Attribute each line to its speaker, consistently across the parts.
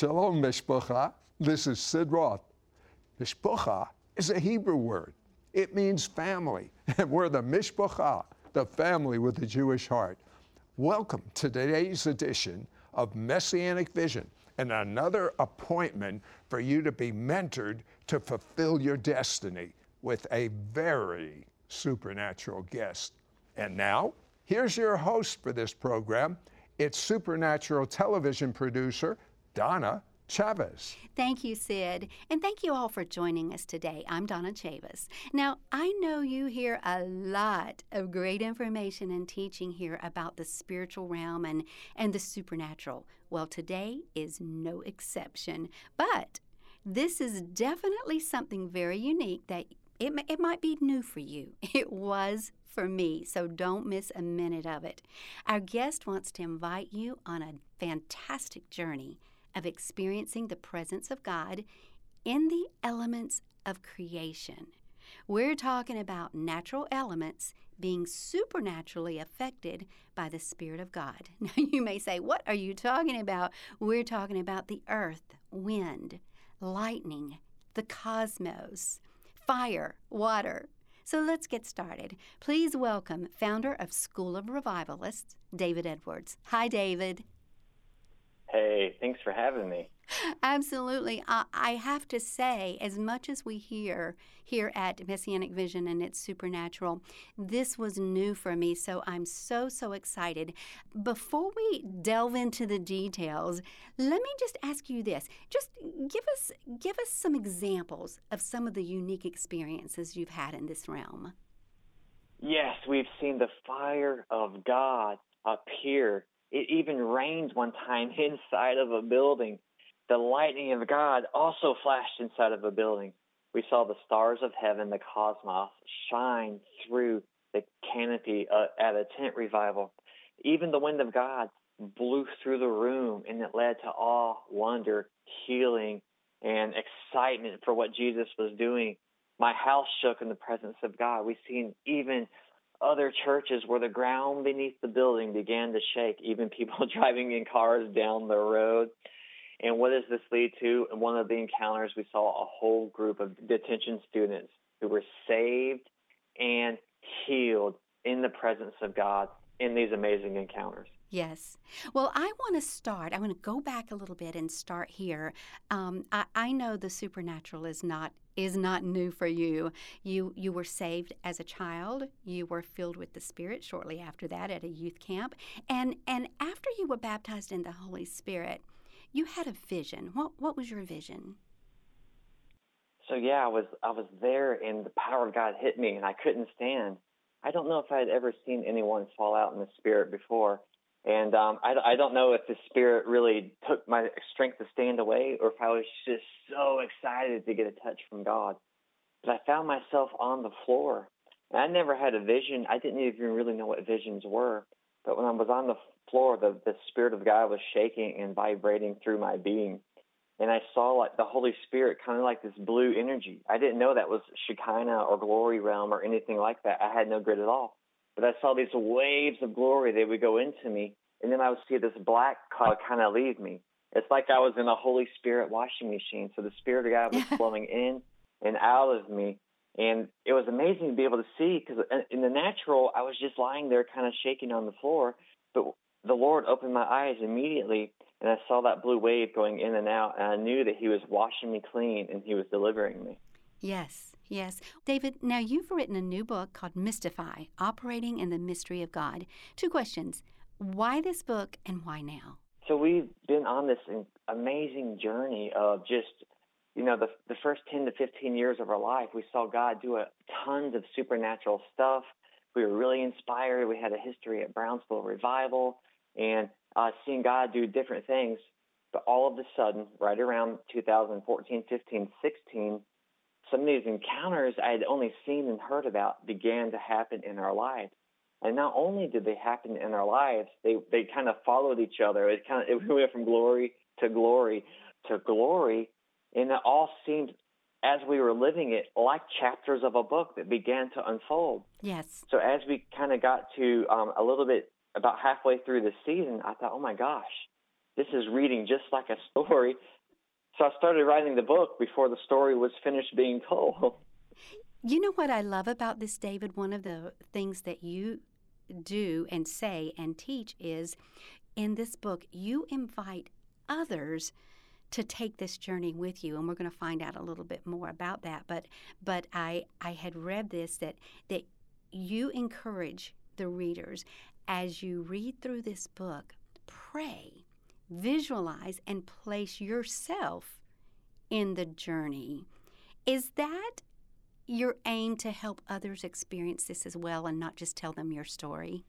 Speaker 1: Shalom, Mishpacha. This is Sid Roth. Mishpacha is a Hebrew word. It means family, and we're the Mishpacha, the family with the Jewish heart. Welcome to today's edition of Messianic Vision and another appointment for you to be mentored to fulfill your destiny with a very supernatural guest. And now, here's your host for this program. It's supernatural television producer Donna Chavez.
Speaker 2: Thank you, Sid. And thank you all for joining us today. I'm Donna Chavez. Now, I know you hear a lot of great information and teaching here about the spiritual realm and, and the supernatural. Well, today is no exception. But this is definitely something very unique that it, it might be new for you. It was for me, so don't miss a minute of it. Our guest wants to invite you on a fantastic journey of experiencing the presence of God in the elements of creation. We're talking about natural elements being supernaturally affected by the Spirit of God. Now, you may say, What are you talking about? We're talking about the earth, wind, lightning, the cosmos, fire, water. So let's get started. Please welcome founder of School of Revivalists, David Edwards. Hi, David.
Speaker 3: Hey, thanks for having me.
Speaker 2: Absolutely. I, I, have to say, as much as we hear here at Messianic Vision and it's supernatural, this was new for me, so I'm so, so excited. Before we delve into the details, let me just ask you this. Just give us give us some examples of some of the unique experiences you've had in this realm.
Speaker 3: Yes, we've seen the fire of God appear it even rained one time inside of a building. The lightning of God also flashed inside of a building. We saw the stars of heaven, the cosmos, shine through the canopy uh, at a tent revival. Even the wind of God blew through the room, and it led to awe, wonder, healing, and excitement for what Jesus was doing. My house shook in the presence of God. We've seen even other churches where the ground beneath the building began to shake, even people driving in cars down the road. And what does this lead to? In one of the encounters, we saw a whole group of detention students who were saved and healed in the presence of God in these amazing encounters.
Speaker 2: Yes. Well, I want to start. I want to go back a little bit and start here. Um, I, I know the supernatural is not is not new for you. You you were saved as a child. You were filled with the Spirit shortly after that at a youth camp, and and after you were baptized in the Holy Spirit, you had a vision. What what was your vision?
Speaker 3: So yeah, I was I was there, and the power of God hit me, and I couldn't stand. I don't know if I had ever seen anyone fall out in the Spirit before. And um, I, I don't know if the spirit really took my strength to stand away or if I was just so excited to get a touch from God. But I found myself on the floor. And I never had a vision. I didn't even really know what visions were. But when I was on the floor, the, the Spirit of God was shaking and vibrating through my being. And I saw like the Holy Spirit, kind of like this blue energy. I didn't know that was Shekinah or glory realm or anything like that. I had no grid at all. I saw these waves of glory. They would go into me, and then I would see this black cloud kind of leave me. It's like I was in a Holy Spirit washing machine. So the Spirit of God was flowing in and out of me. And it was amazing to be able to see because in the natural, I was just lying there kind of shaking on the floor. But the Lord opened my eyes immediately and I saw that blue wave going in and out. And I knew that He was washing me clean and He was delivering me.
Speaker 2: Yes, yes. David, now you've written a new book called Mystify Operating in the Mystery of God. Two questions Why this book and why now?
Speaker 3: So we've been on this amazing journey of just, you know, the, the first 10 to 15 years of our life, we saw God do a, tons of supernatural stuff. We were really inspired. We had a history at Brownsville Revival and uh, seeing God do different things. But all of a sudden, right around 2014, 15, 16, some of these encounters I had only seen and heard about began to happen in our lives. And not only did they happen in our lives, they, they kind of followed each other. It kind of it went from glory to glory to glory, and it all seemed as we were living it like chapters of a book that began to unfold.
Speaker 2: Yes.
Speaker 3: So as we kind of got to um, a little bit about halfway through the season, I thought, oh my gosh, this is reading just like a story. So I started writing the book before the story was finished being told.
Speaker 2: You know what I love about this, David? One of the things that you do and say and teach is in this book, you invite others to take this journey with you and we're going to find out a little bit more about that but but I I had read this that that you encourage the readers as you read through this book pray visualize and place yourself in the journey is that your aim to help others experience this as well and not just tell them your story?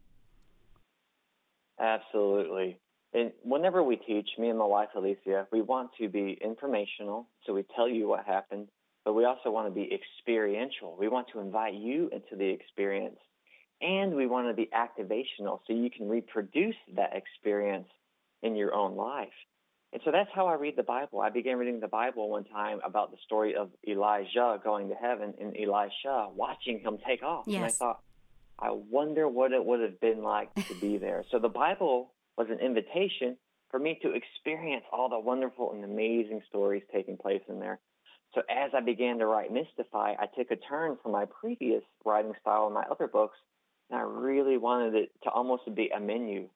Speaker 3: Absolutely. And whenever we teach, me and my wife Alicia, we want to be informational, so we tell you what happened, but we also want to be experiential. We want to invite you into the experience, and we want to be activational, so you can reproduce that experience in your own life. And so that's how I read the Bible. I began reading the Bible one time about the story of Elijah going to heaven and Elisha watching him take off.
Speaker 2: Yes.
Speaker 3: And I thought, I wonder what it would have been like to be there. so the Bible was an invitation for me to experience all the wonderful and amazing stories taking place in there. So as I began to write Mystify, I took a turn from my previous writing style in my other books, and I really wanted it to almost be a menu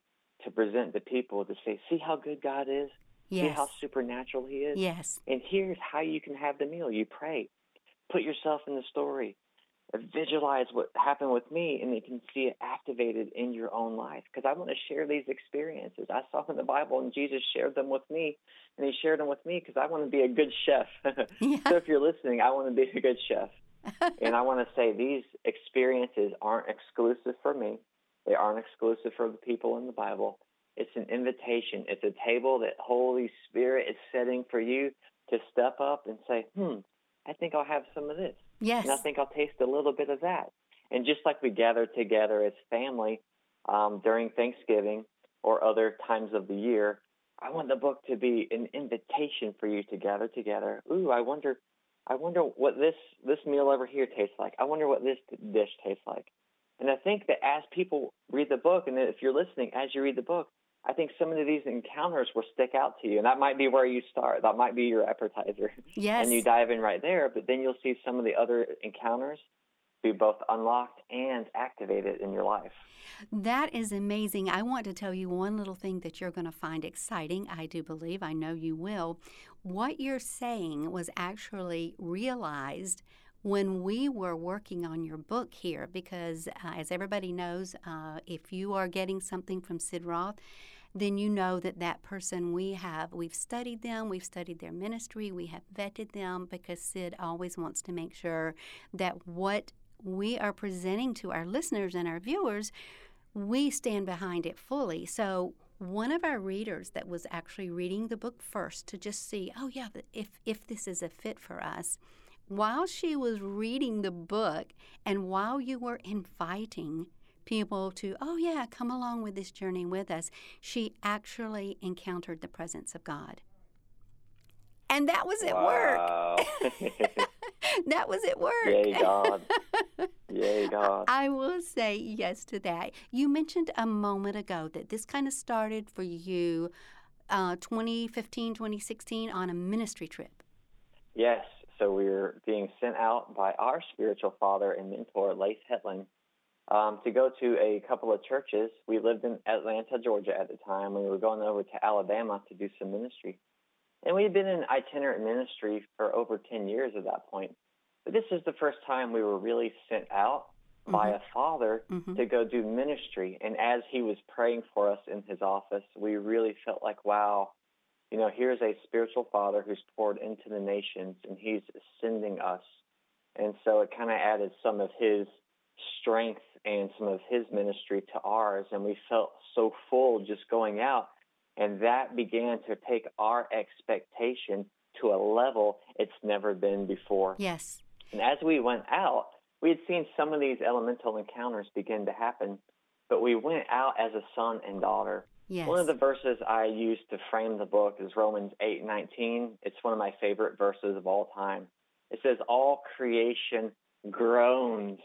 Speaker 3: to present to people to say, see how good God is?
Speaker 2: Yes.
Speaker 3: See how supernatural He is?
Speaker 2: Yes.
Speaker 3: And here's how you can have the meal. You pray. Put yourself in the story. Visualize what happened with me, and you can see it activated in your own life. Because I want to share these experiences. I saw in the Bible, and Jesus shared them with me, and He shared them with me because I want to be a good chef.
Speaker 2: Yeah.
Speaker 3: so if you're listening, I want to be a good chef. and I want to say these experiences aren't exclusive for me. They aren't exclusive for the people in the Bible. It's an invitation. It's a table that Holy Spirit is setting for you to step up and say, hmm, I think I'll have some of this.
Speaker 2: Yes.
Speaker 3: And I think I'll taste a little bit of that. And just like we gather together as family um, during Thanksgiving or other times of the year, I want the book to be an invitation for you to gather together. Ooh, I wonder, I wonder what this this meal over here tastes like. I wonder what this dish tastes like. And I think that as people read the book, and if you're listening as you read the book, I think some of these encounters will stick out to you, and that might be where you start. That might be your appetizer,
Speaker 2: Yes.
Speaker 3: and you dive in right there. But then you'll see some of the other encounters be both unlocked and activated in your life.
Speaker 2: That is amazing. I want to tell you one little thing that you're going to find exciting. I do believe, I know you will. What you're saying was actually realized when we were working on your book here, because uh, as everybody knows, uh, if you are getting something from Sid Roth, then you know that that person we have, we've studied them, we've studied their ministry, we have vetted them because Sid always wants to make sure that what we are presenting to our listeners and our viewers, we stand behind it fully. So, one of our readers that was actually reading the book first to just see, oh yeah, if if this is a fit for us, while she was reading the book and while you were inviting people to, oh yeah, come along with this journey with us, she actually encountered the presence of God. And that was at work. That was at work.
Speaker 3: Yay, God. Yay, God.
Speaker 2: I will say yes to that. You mentioned a moment ago that this kind of started for you uh, 2015, 2016 on a ministry trip.
Speaker 3: Yes. So we were being sent out by our spiritual father and mentor, Leif Hetland, um, to go to a couple of churches. We lived in Atlanta, Georgia at the time. We were going over to Alabama to do some ministry. And we had been in itinerant ministry for over 10 years at that point. But this is the first time we were really sent out by a father
Speaker 2: Mhm.
Speaker 3: to go do ministry. And as he was praying for us in his office, we really felt like, wow, you know, here's a spiritual father who's poured into the nations and he's sending us. And so it kind of added some of his strength and some of his ministry to ours. And we felt so full just going out. And that began to take our expectation to a level it's never been before.
Speaker 2: Yes.
Speaker 3: And as we went out, we had seen some of these elemental encounters begin to happen, but we went out as a son and daughter.
Speaker 2: Yes.
Speaker 3: One of the verses I use to frame the book is Romans 8:19. It's one of my favorite verses of all time. It says, "All creation groans."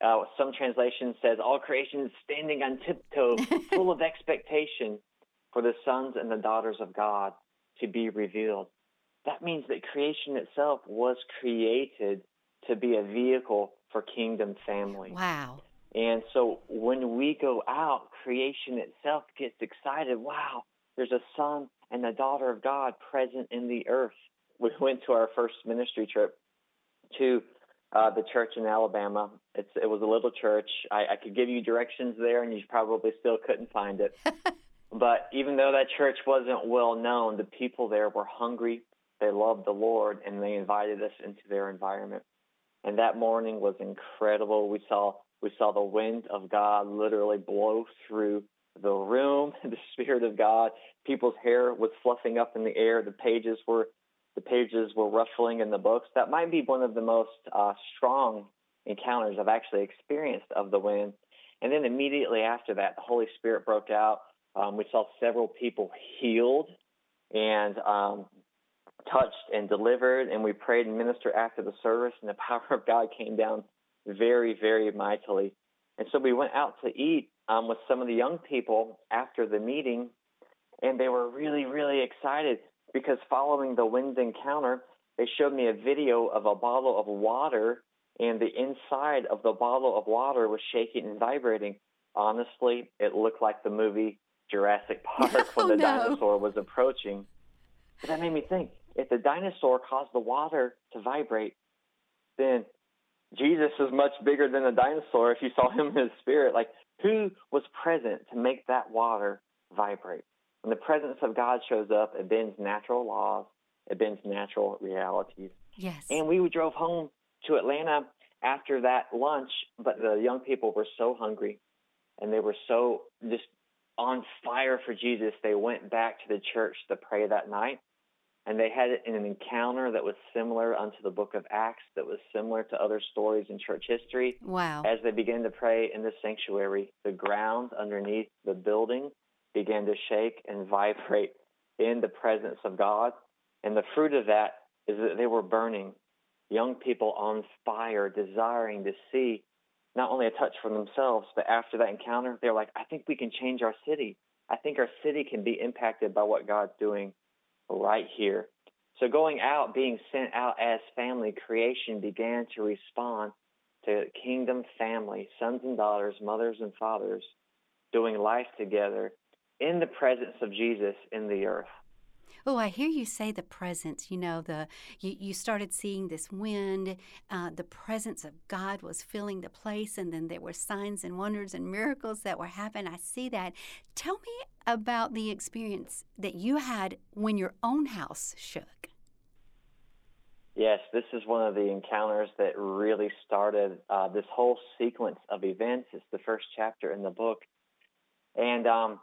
Speaker 3: Uh, some translation says, "All creation is standing on tiptoe, full of expectation." for the sons and the daughters of God to be revealed. That means that creation itself was created to be a vehicle for kingdom family.
Speaker 2: Wow.
Speaker 3: And so when we go out, creation itself gets excited. Wow, there's a son and a daughter of God present in the earth. We went to our first ministry trip to uh, the church in Alabama. It's, it was a little church. I, I could give you directions there, and you probably still couldn't find it. but even though that church wasn't well known, the people there were hungry. They loved the Lord, and they invited us into their environment. And that morning was incredible. We saw we saw the wind of God literally blow through the room, the Spirit of God. People's hair was fluffing up in the air. The pages were the pages were ruffling in the books. That might be one of the most uh, strong encounters I've actually experienced of the wind. And then immediately after that, the Holy Spirit broke out. Um, we saw several people healed and um, touched and delivered, and we prayed and ministered after the service, and the power of God came down very, very mightily. And so we went out to eat um, with some of the young people after the meeting, and they were really, really excited because following the wind encounter, they showed me a video of a bottle of water, and the inside of the bottle of water was shaking and vibrating. Honestly, it looked like the movie Jurassic Park when
Speaker 2: oh,
Speaker 3: the
Speaker 2: no.
Speaker 3: dinosaur was approaching. But that made me think if the dinosaur caused the water to vibrate, then Jesus is much bigger than a dinosaur if you saw him in his spirit. Like, who was present to make that water vibrate? When the presence of God shows up, it bends natural laws, it bends natural realities.
Speaker 2: Yes.
Speaker 3: And we drove home to Atlanta after that lunch, but the young people were so hungry and they were so just on fire for Jesus. They went back to the church to pray that night and they had an encounter that was similar unto the book of Acts, that was similar to other stories in church history.
Speaker 2: wow.
Speaker 3: As they began to pray in the sanctuary, the ground underneath the building began to shake and vibrate in the presence of God. And the fruit of that is that they were burning, young people on fire, desiring to see not only a touch for themselves, but after that encounter, they're like, I think we can change our city. I think our city can be impacted by what God's doing right here. So going out, being sent out as family, creation began to respond to kingdom family, sons and daughters, mothers and fathers, doing life together in the presence of Jesus in the earth.
Speaker 2: Oh, I hear you say the presence. You know, the you, you started seeing this wind. Uh, the presence of God was filling the place, and then there were signs and wonders and miracles that were happening. I see that. Tell me about the experience that you had when your own house shook.
Speaker 3: Yes, this is one of the encounters that really started uh, this whole sequence of events. It's the first chapter in the book, and um,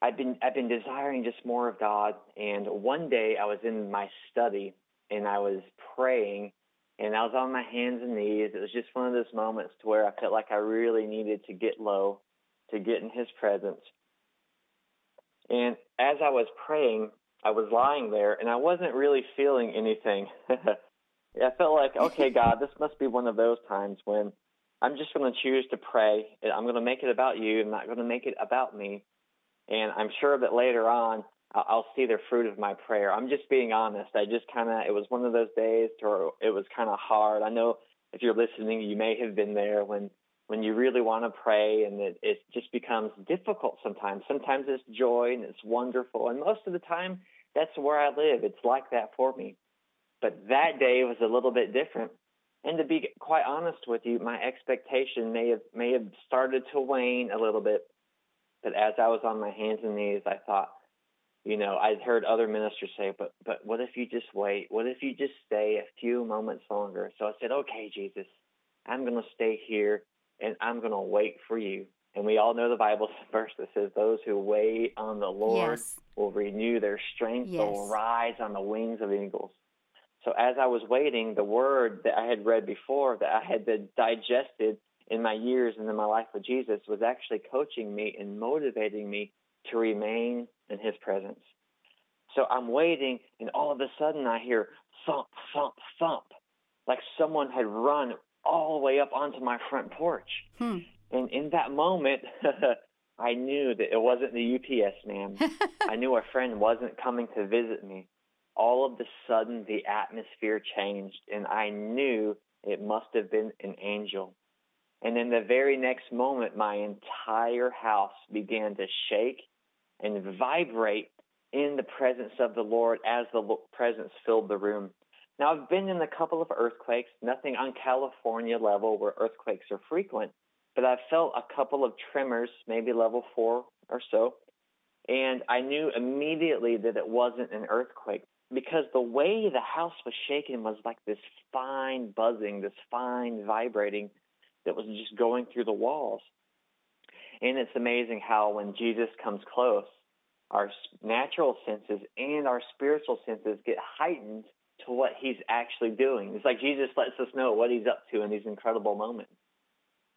Speaker 3: I've been I've been desiring just more of God. And one day I was in my study and I was praying, and I was on my hands and knees. It was just one of those moments to where I felt like I really needed to get low, to get in His presence. And as I was praying, I was lying there and I wasn't really feeling anything. I felt like, okay, God, this must be one of those times when I'm just going to choose to pray. I'm going to make it about you. I'm not going to make it about me. And I'm sure that later on, I'll see the fruit of my prayer. I'm just being honest. I just kind of, it was one of those days where it was kind of hard. I know if you're listening, you may have been there when when you really want to pray and it, it just becomes difficult sometimes. Sometimes it's joy and it's wonderful. And most of the time, that's where I live. It's like that for me. But that day was a little bit different. And to be quite honest with you, my expectation may have may have started to wane a little bit. But as I was on my hands and knees, I thought, you know, I'd heard other ministers say, but but what if you just wait? What if you just stay a few moments longer? So I said, okay, Jesus, I'm going to stay here and I'm going to wait for you. And we all know the Bible verse that says, Those who wait on the Lord
Speaker 2: Yes.
Speaker 3: will renew their strength. They'll rise on the wings of eagles. So as I was waiting, the word that I had read before, that I had been digested in my years and in my life with Jesus, was actually coaching me and motivating me to remain in his presence. So I'm waiting, and all of a sudden I hear thump, thump, thump, like someone had run all the way up onto my front porch.
Speaker 2: Hmm.
Speaker 3: And in that moment, I knew that it wasn't the UPS man. I knew a friend wasn't coming to visit me. All of a sudden, the atmosphere changed, and I knew it must have been an angel. And in the very next moment, my entire house began to shake and vibrate in the presence of the Lord as the presence filled the room. Now, I've been in a couple of earthquakes, nothing on California level where earthquakes are frequent, but I felt a couple of tremors, maybe level four or so. And I knew immediately that it wasn't an earthquake because the way the house was shaking was like this fine buzzing, this fine vibrating that was just going through the walls. And it's amazing how when Jesus comes close, our natural senses and our spiritual senses get heightened to what he's actually doing. It's like Jesus lets us know what he's up to in these incredible moments.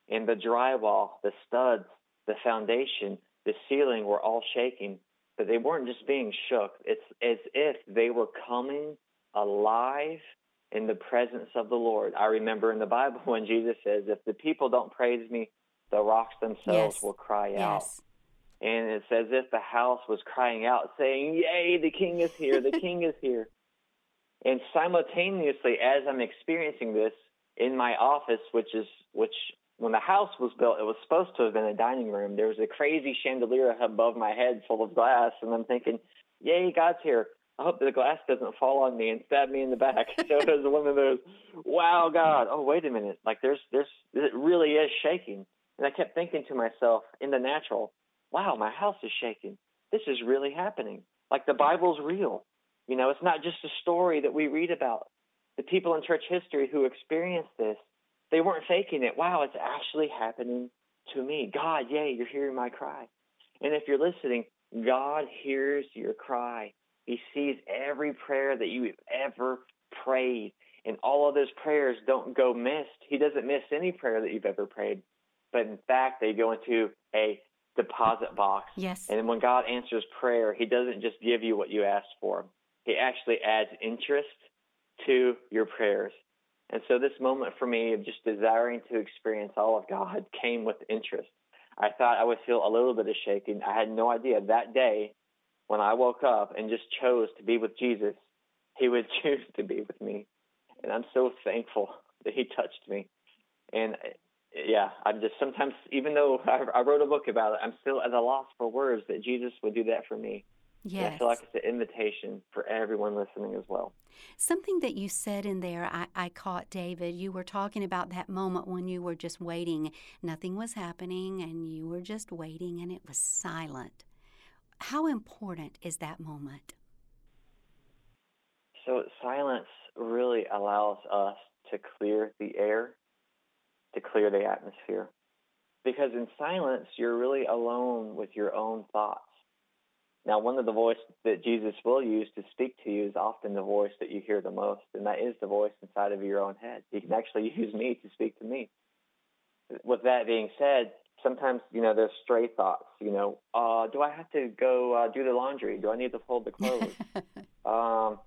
Speaker 3: And the drywall, the studs, the foundation, the ceiling were all shaking, but they weren't just being shook. It's as if they were coming alive in the presence of the Lord. I remember in the Bible when Jesus says, If the people don't praise me, the rocks themselves
Speaker 2: yes.
Speaker 3: will cry
Speaker 2: yes.
Speaker 3: out. And it's as if the house was crying out, saying, Yay, the king is here, the king is here. And simultaneously, as I'm experiencing this in my office, which is which when the house was built, it was supposed to have been a dining room. There was a crazy chandelier above my head full of glass, and I'm thinking, "Yay, God's here!" I hope the glass doesn't fall on me and stab me in the back. so it was one of those, "Wow, God! Oh, wait a minute! Like there's there's it really is shaking." And I kept thinking to myself in the natural, "Wow, my house is shaking. This is really happening. Like the Bible's real. You know, it's not just a story that we read about. The people in church history who experienced this, they weren't faking it. Wow, it's actually happening to me. God, yay, you're hearing my cry. And if you're listening, God hears your cry. He sees every prayer that you've ever prayed. And all of those prayers don't go missed. He doesn't miss any prayer that you've ever prayed. But in fact, they go into a deposit box.
Speaker 2: Yes.
Speaker 3: And when God answers prayer, He doesn't just give you what you asked for, He actually adds interest to your prayers. And so this moment for me of just desiring to experience all of God came with interest. I thought I would feel a little bit of shaking. I had no idea that day when I woke up and just chose to be with Jesus, he would choose to be with me. And I'm so thankful that he touched me. And yeah, I'm just sometimes, even though I, wrote a book about it, I'm still at a loss for words that Jesus would do that for me.
Speaker 2: Yes.
Speaker 3: I feel like it's an invitation for everyone listening as well.
Speaker 2: Something that you said in there, I, I, caught, David. You were talking about that moment when you were just waiting. Nothing was happening, and you were just waiting, and it was silent. How important is that moment?
Speaker 3: So, silence really allows us to clear the air, to clear the atmosphere. Because in silence, you're really alone with your own thoughts. Now, one of the voices that Jesus will use to speak to you is often the voice that you hear the most, and that is the voice inside of your own head. He can actually use me to speak to me. With that being said, sometimes you know there's stray thoughts. You know, uh, do I have to go uh, do the laundry? Do I need to fold the clothes? um,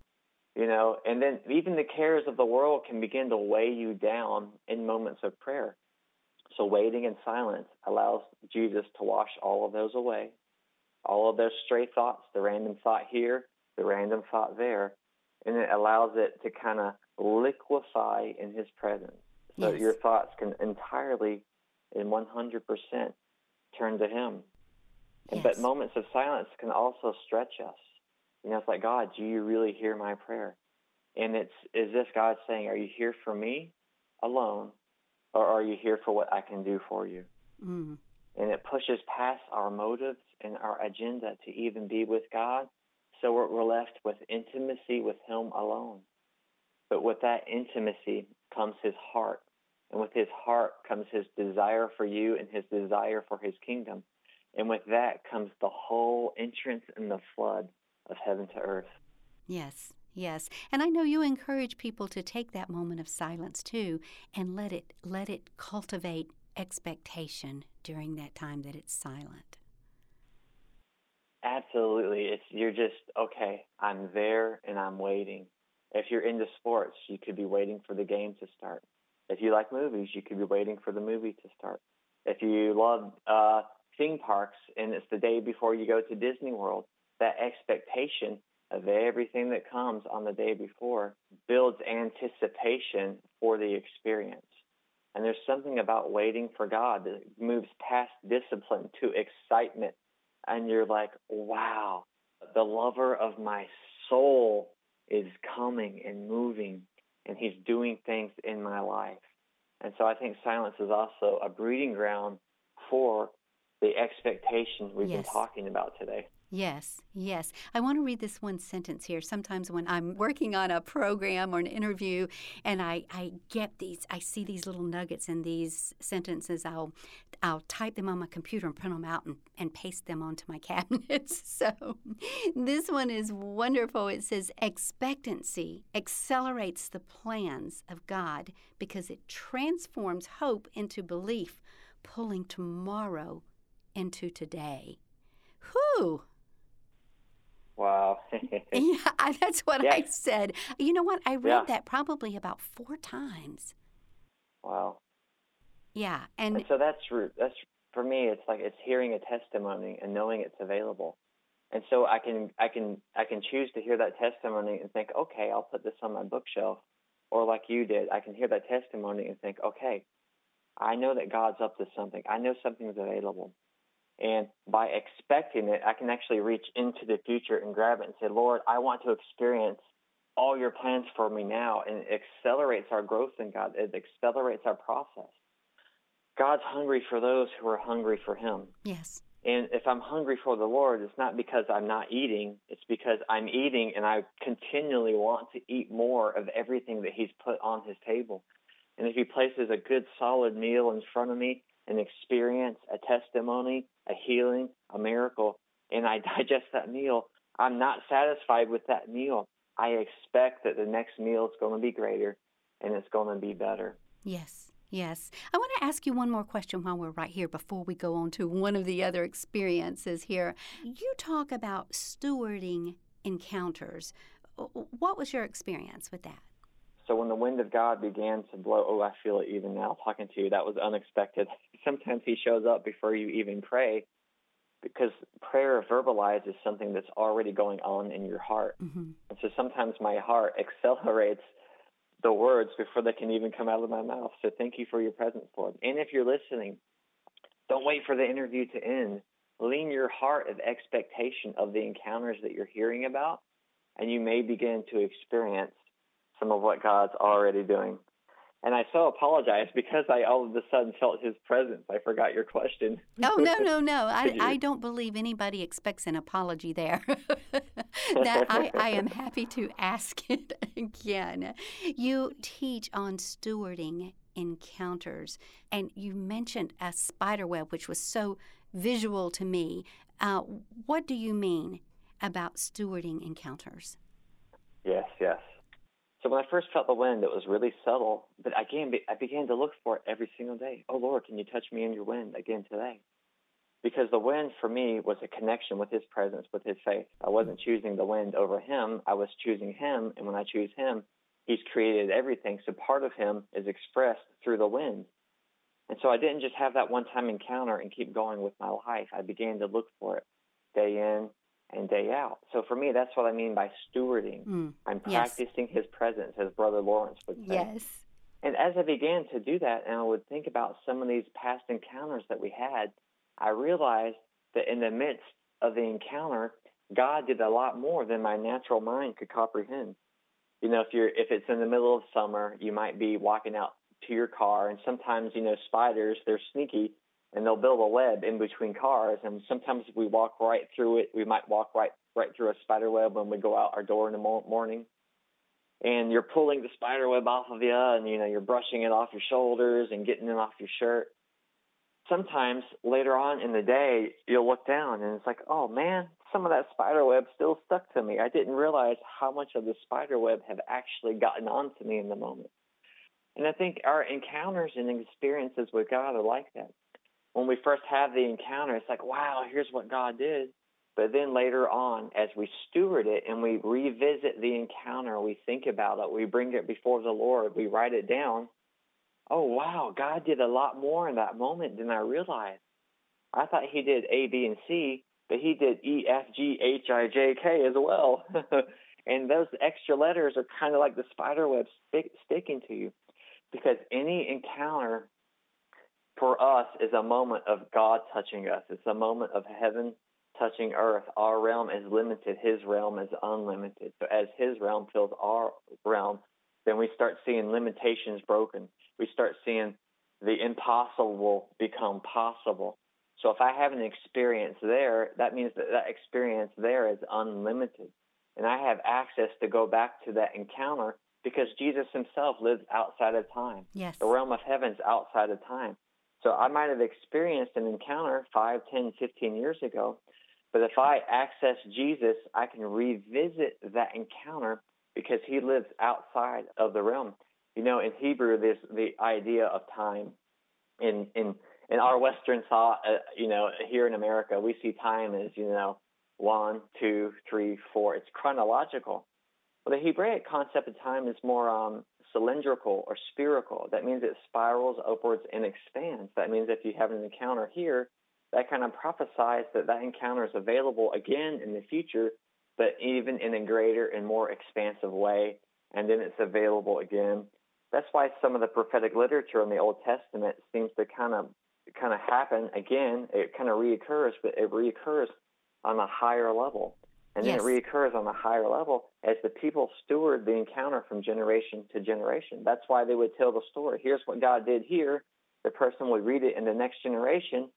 Speaker 3: you know, and then even the cares of the world can begin to weigh you down in moments of prayer. So waiting in silence allows Jesus to wash all of those away all of those stray thoughts, the random thought here, the random thought there, and it allows it to kind of liquefy in His presence, so
Speaker 2: yes.
Speaker 3: your thoughts can entirely and 100% turn to Him.
Speaker 2: Yes.
Speaker 3: But moments of silence can also stretch us. You know, it's like, God, do you really hear my prayer? And it's is this God saying, Are you here for me alone, or are you here for what I can do for you?
Speaker 2: Mm.
Speaker 3: And it pushes past our motives and our agenda to even be with God. So we're, left with intimacy with Him alone. But with that intimacy comes His heart. And with His heart comes His desire for you and His desire for His kingdom. And with that comes the whole entrance and the flood of heaven to earth.
Speaker 2: Yes, yes. And I know you encourage people to take that moment of silence too and let it let it cultivate expectation during that time that it's silent.
Speaker 3: Absolutely. It's you're just okay, I'm there and I'm waiting. If you're into sports, you could be waiting for the game to start. If you like movies, you could be waiting for the movie to start. If you love uh theme parks and it's the day before you go to Disney World, that expectation of everything that comes on the day before builds anticipation for the experience. And there's something about waiting for God that moves past discipline to excitement. And you're like, wow, the lover of my soul is coming and moving, and he's doing things in my life. And so I think silence is also a breeding ground for the expectations we've yes. been talking about today.
Speaker 2: Yes, yes. I want to read this one sentence here. Sometimes when I'm working on a program or an interview and I, I get these, I see these little nuggets in these sentences, I'll I'll type them on my computer and print them out and, and paste them onto my cabinets. So this one is wonderful. It says expectancy accelerates the plans of God because it transforms hope into belief, pulling tomorrow into today. Whew.
Speaker 3: Wow.
Speaker 2: yeah, that's what I said. You know what? I read yeah. that probably about four times.
Speaker 3: Wow.
Speaker 2: Yeah, and,
Speaker 3: and so that's that's for me. It's like it's hearing a testimony and knowing it's available, and so I can I can I can choose to hear that testimony and think, okay, I'll put this on my bookshelf, or like you did, I can hear that testimony and think, okay, I know that God's up to something. I know something's available. And by expecting it, I can actually reach into the future and grab it and say, Lord, I want to experience all your plans for me now. And it accelerates our growth in God, it accelerates our process. God's hungry for those who are hungry for Him.
Speaker 2: Yes.
Speaker 3: And if I'm hungry for the Lord, it's not because I'm not eating, it's because I'm eating and I continually want to eat more of everything that He's put on His table. And if He places a good, solid meal in front of me, an experience, a testimony, a healing, a miracle, and I digest that meal, I'm not satisfied with that meal. I expect that the next meal is going to be greater and it's going to be better.
Speaker 2: Yes. Yes. I want to ask you one more question while we're right here before we go on to one of the other experiences here. You talk about stewarding encounters. What was your experience with that?
Speaker 3: So when the wind of God began to blow, oh, I feel it even now talking to you. That was unexpected. Sometimes He shows up before you even pray, because prayer verbalizes something that's already going on in your heart. Mm-hmm. And so sometimes my heart accelerates the words before they can even come out of my mouth. So thank you for your presence, Lord. And if you're listening, don't wait for the interview to end. Lean your heart of expectation of the encounters that you're hearing about, and you may begin to experience some of what God's already doing. And I so apologize because I all of a sudden felt his presence. I forgot your question.
Speaker 2: Oh, no, no, no. I, I don't believe anybody expects an apology there. that I, I am happy to ask it again. You teach on stewarding encounters, and you mentioned a spider web, which was so visual to me. Uh, what do you mean about stewarding encounters?
Speaker 3: Yes, yes. So when I first felt the wind, it was really subtle, but again, I began to look for it every single day. Oh Lord, can you touch me in your wind again today? Because the wind for me was a connection with His presence, with His faith. I wasn't choosing the wind over Him; I was choosing Him, and when I choose Him, He's created everything. So part of Him is expressed through the wind. And so I didn't just have that one-time encounter and keep going with my life. I began to look for it day in, and day out. So for me, that's what I mean by stewarding. Mm, I'm practicing yes. his presence, as Brother Lawrence would say.
Speaker 2: Yes.
Speaker 3: And as I began to do that, and I would think about some of these past encounters that we had, I realized that in the midst of the encounter, God did a lot more than my natural mind could comprehend. You know, if you're if it's in the middle of summer, you might be walking out to your car, and sometimes you know spiders they're sneaky and they'll build a web in between cars. And sometimes we walk right through it. We might walk right right through a spider web when we go out our door in the morning. And you're pulling the spider web off of you, and you know you're brushing it off your shoulders and getting it off your shirt. Sometimes later on in the day, you'll look down and it's like, oh man, some of that spider web still stuck to me. I didn't realize how much of the spider web have actually gotten onto me in the moment. And I think our encounters and experiences with God are like that when we first have the encounter, it's like, wow, here's what God did. But then later on, as we steward it and we revisit the encounter, we think about it, we bring it before the Lord, we write it down. Oh, wow, God did a lot more in that moment than I realized. I thought he did A, B, and C, but he did E, F, G, H, I, J, K as well. and those extra letters are kind of like the spider web stick, sticking to you because any encounter for us is a moment of God touching us. It's a moment of heaven touching earth. Our realm is limited, His realm is unlimited. So as His realm fills our realm, then we start seeing limitations broken. We start seeing the impossible become possible. So if I have an experience there, that means that that experience there is unlimited. And I have access to go back to that encounter because Jesus himself lives outside of time.
Speaker 2: Yes.
Speaker 3: The realm of heaven's outside of time. So I might have experienced an encounter 5, 10, 15 years ago, but if I access Jesus, I can revisit that encounter because he lives outside of the realm. You know, in Hebrew, there's the idea of time. In in in our Western thought, uh, you know, here in America, we see time as you know one, two, three, four. It's chronological. Well, the Hebraic concept of time is more um, cylindrical or spherical. That means it spirals upwards and expands. That means if you have an encounter here, that kind of prophesies that that encounter is available again in the future, but even in a greater and more expansive way, and then it's available again. That's why some of the prophetic literature in the Old Testament seems to kind of kind of happen again. It kind of reoccurs, but it reoccurs on a higher level. And then
Speaker 2: Yes.
Speaker 3: it reoccurs on a higher level as the people steward the encounter from generation to generation. That's why they would tell the story. Here's what God did here. The person would read it in the next generation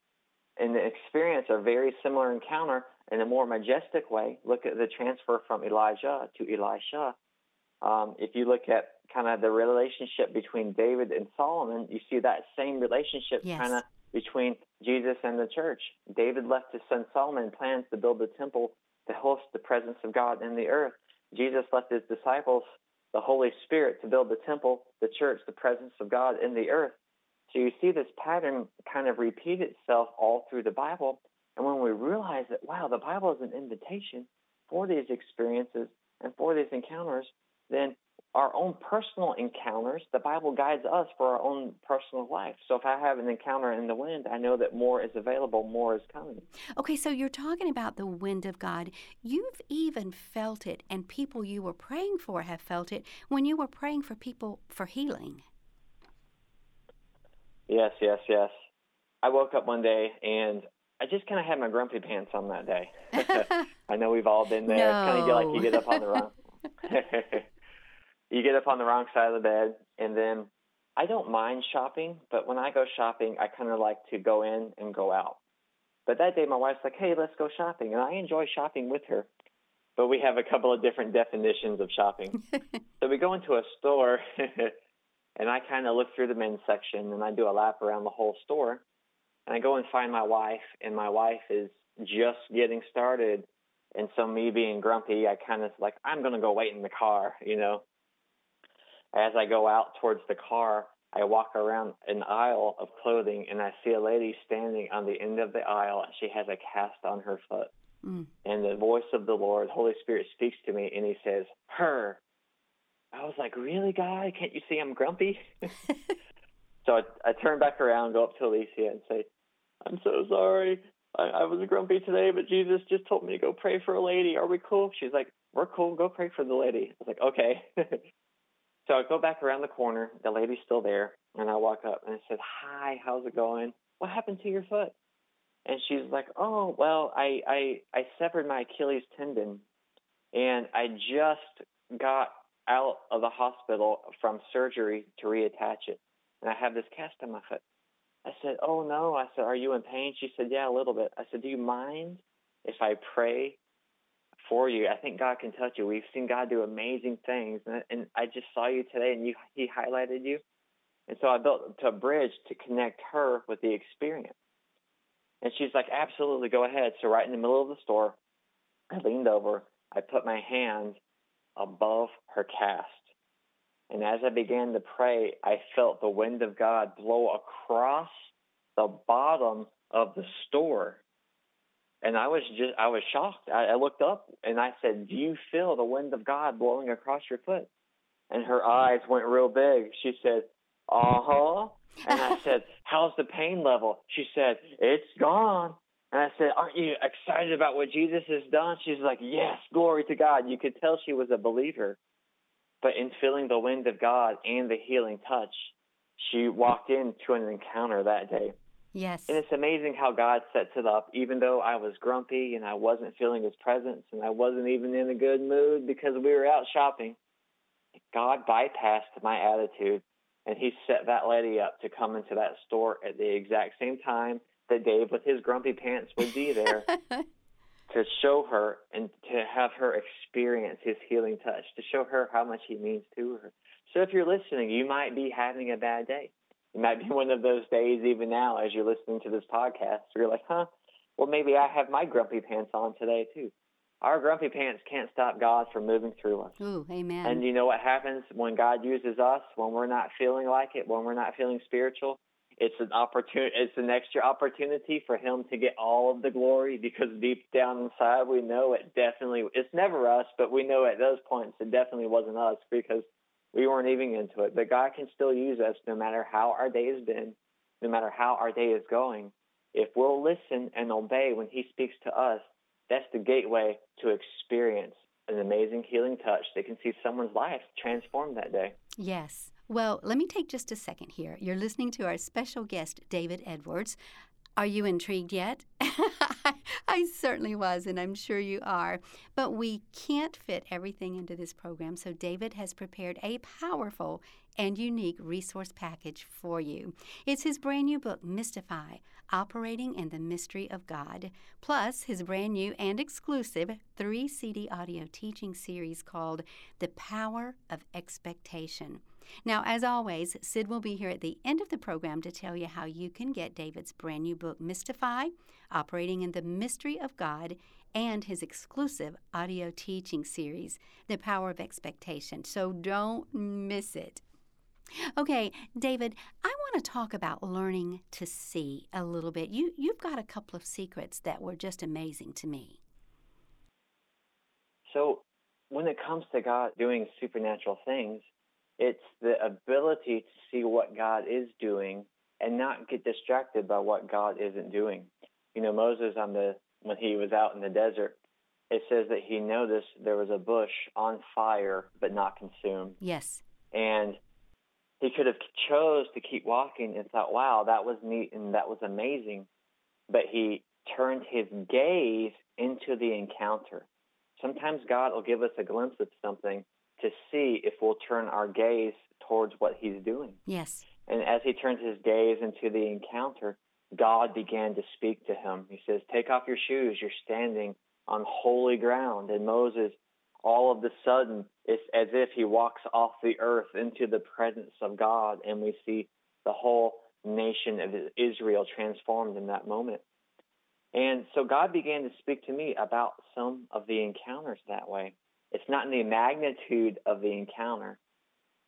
Speaker 3: and experience a very similar encounter in a more majestic way. Look at the transfer from Elijah to Elisha. Um, if you look at kind of the relationship between David and Solomon, you see that same relationship
Speaker 2: Yes.
Speaker 3: kind of between Jesus and the church. David left his son Solomon plans to build the temple to host the presence of God in the earth. Jesus left his disciples the Holy Spirit to build the temple, the church, the presence of God in the earth. So you see this pattern kind of repeat itself all through the Bible. And when we realize that, wow, the Bible is an invitation for these experiences and for these encounters, then our own personal encounters, the Bible guides us for our own personal life. So if I have an encounter in the wind, I know that more is available, more is coming.
Speaker 2: Okay, so you're talking about the wind of God. You've even felt it, and people you were praying for have felt it when you were praying for people for healing.
Speaker 3: Yes, yes, yes. I woke up one day and I just kind of had my grumpy pants on that day. I know we've all been there. Kind of like you get up on the wrong. You get up on the wrong side of the bed, and then I don't mind shopping, but when I go shopping, I kind of like to go in and go out. But that day, my wife's like, "Hey, let's go shopping," and I enjoy shopping with her. But we have a couple of different definitions of shopping. so we go into a store, and I kind of look through the men's section, and I do a lap around the whole store, and I go and find my wife, and my wife is just getting started. And so me being grumpy, I kind of like, I'm going to go wait in the car, you know. As I go out towards the car, I walk around an aisle of clothing and I see a lady standing on the end of the aisle and she has a cast on her foot.
Speaker 2: Mm.
Speaker 3: And the voice of the Lord, Holy Spirit speaks to me and he says, Her. I was like, Really, guy? Can't you see I'm grumpy? so I, I turn back around, go up to Alicia and say, I'm so sorry. I, I was grumpy today, but Jesus just told me to go pray for a lady. Are we cool? She's like, We're cool. Go pray for the lady. I was like, Okay. so I go back around the corner. The lady's still there. And I walk up and I said, Hi, how's it going? What happened to your foot? And she's like, Oh, well, I, I, I severed my Achilles tendon and I just got out of the hospital from surgery to reattach it. And I have this cast on my foot. I said, Oh no. I said, Are you in pain? She said, Yeah, a little bit. I said, Do you mind if I pray for you? I think God can touch you. We've seen God do amazing things. And, I just saw you today and you, He highlighted you. And so I built a bridge to connect her with the experience. And she's like, Absolutely, go ahead. So, right in the middle of the store, I leaned over, I put my hand above her cast. And as I began to pray, I felt the wind of God blow across the bottom of the store. And I was just, I was shocked. I, I looked up and I said, Do you feel the wind of God blowing across your foot? And her eyes went real big. She said, Uh huh. And I said, How's the pain level? She said, It's gone. And I said, Aren't you excited about what Jesus has done? She's like, Yes, glory to God. You could tell she was a believer. But in feeling the wind of God and the healing touch, she walked into an encounter that day.
Speaker 2: Yes.
Speaker 3: And it's amazing how God sets it up, even though I was grumpy and I wasn't feeling his presence and I wasn't even in a good mood because we were out shopping. God bypassed my attitude and he set that lady up to come into that store at the exact same time that Dave with his grumpy pants would be there to show her and to have her experience his healing touch, to show her how much he means to her. So if you're listening, you might be having a bad day. It might be one of those days, even now, as you're listening to this podcast, where you're like, huh, well, maybe I have my grumpy pants on today, too. Our grumpy pants can't stop God from moving through us.
Speaker 2: Ooh, amen.
Speaker 3: And you know what happens when God uses us, when we're not feeling like it, when we're not feeling spiritual? It's an opportunity. It's an extra opportunity for Him to get all of the glory because deep down inside we know it definitely. It's never us, but we know at those points it definitely wasn't us because we weren't even into it. But God can still use us no matter how our day has been, no matter how our day is going. If we'll listen and obey when He speaks to us, that's the gateway to experience an amazing healing touch that can see someone's life transformed that day.
Speaker 2: Yes. Well, let me take just a second here. You're listening to our special guest, David Edwards. Are you intrigued yet? I certainly was, and I'm sure you are. But we can't fit everything into this program, so David has prepared a powerful and unique resource package for you. It's his brand new book, Mystify Operating in the Mystery of God, plus his brand new and exclusive three CD audio teaching series called The Power of Expectation. Now, as always, Sid will be here at the end of the program to tell you how you can get David's brand new book, Mystify Operating in the Mystery of God, and his exclusive audio teaching series, The Power of Expectation. So don't miss it. Okay, David, I want to talk about learning to see a little bit. You you've got a couple of secrets that were just amazing to me.
Speaker 3: So, when it comes to God doing supernatural things, it's the ability to see what God is doing and not get distracted by what God isn't doing. You know, Moses on the when he was out in the desert, it says that he noticed there was a bush on fire but not consumed.
Speaker 2: Yes.
Speaker 3: And he could have chose to keep walking and thought, "Wow, that was neat and that was amazing," but he turned his gaze into the encounter. Sometimes God will give us a glimpse of something to see if we'll turn our gaze towards what he's doing.
Speaker 2: Yes.
Speaker 3: And as he turns his gaze into the encounter, God began to speak to him. He says, Take off your shoes. You're standing on holy ground. And Moses, all of a sudden, it's as if he walks off the earth into the presence of God. And we see the whole nation of Israel transformed in that moment. And so God began to speak to me about some of the encounters that way. It's not in the magnitude of the encounter,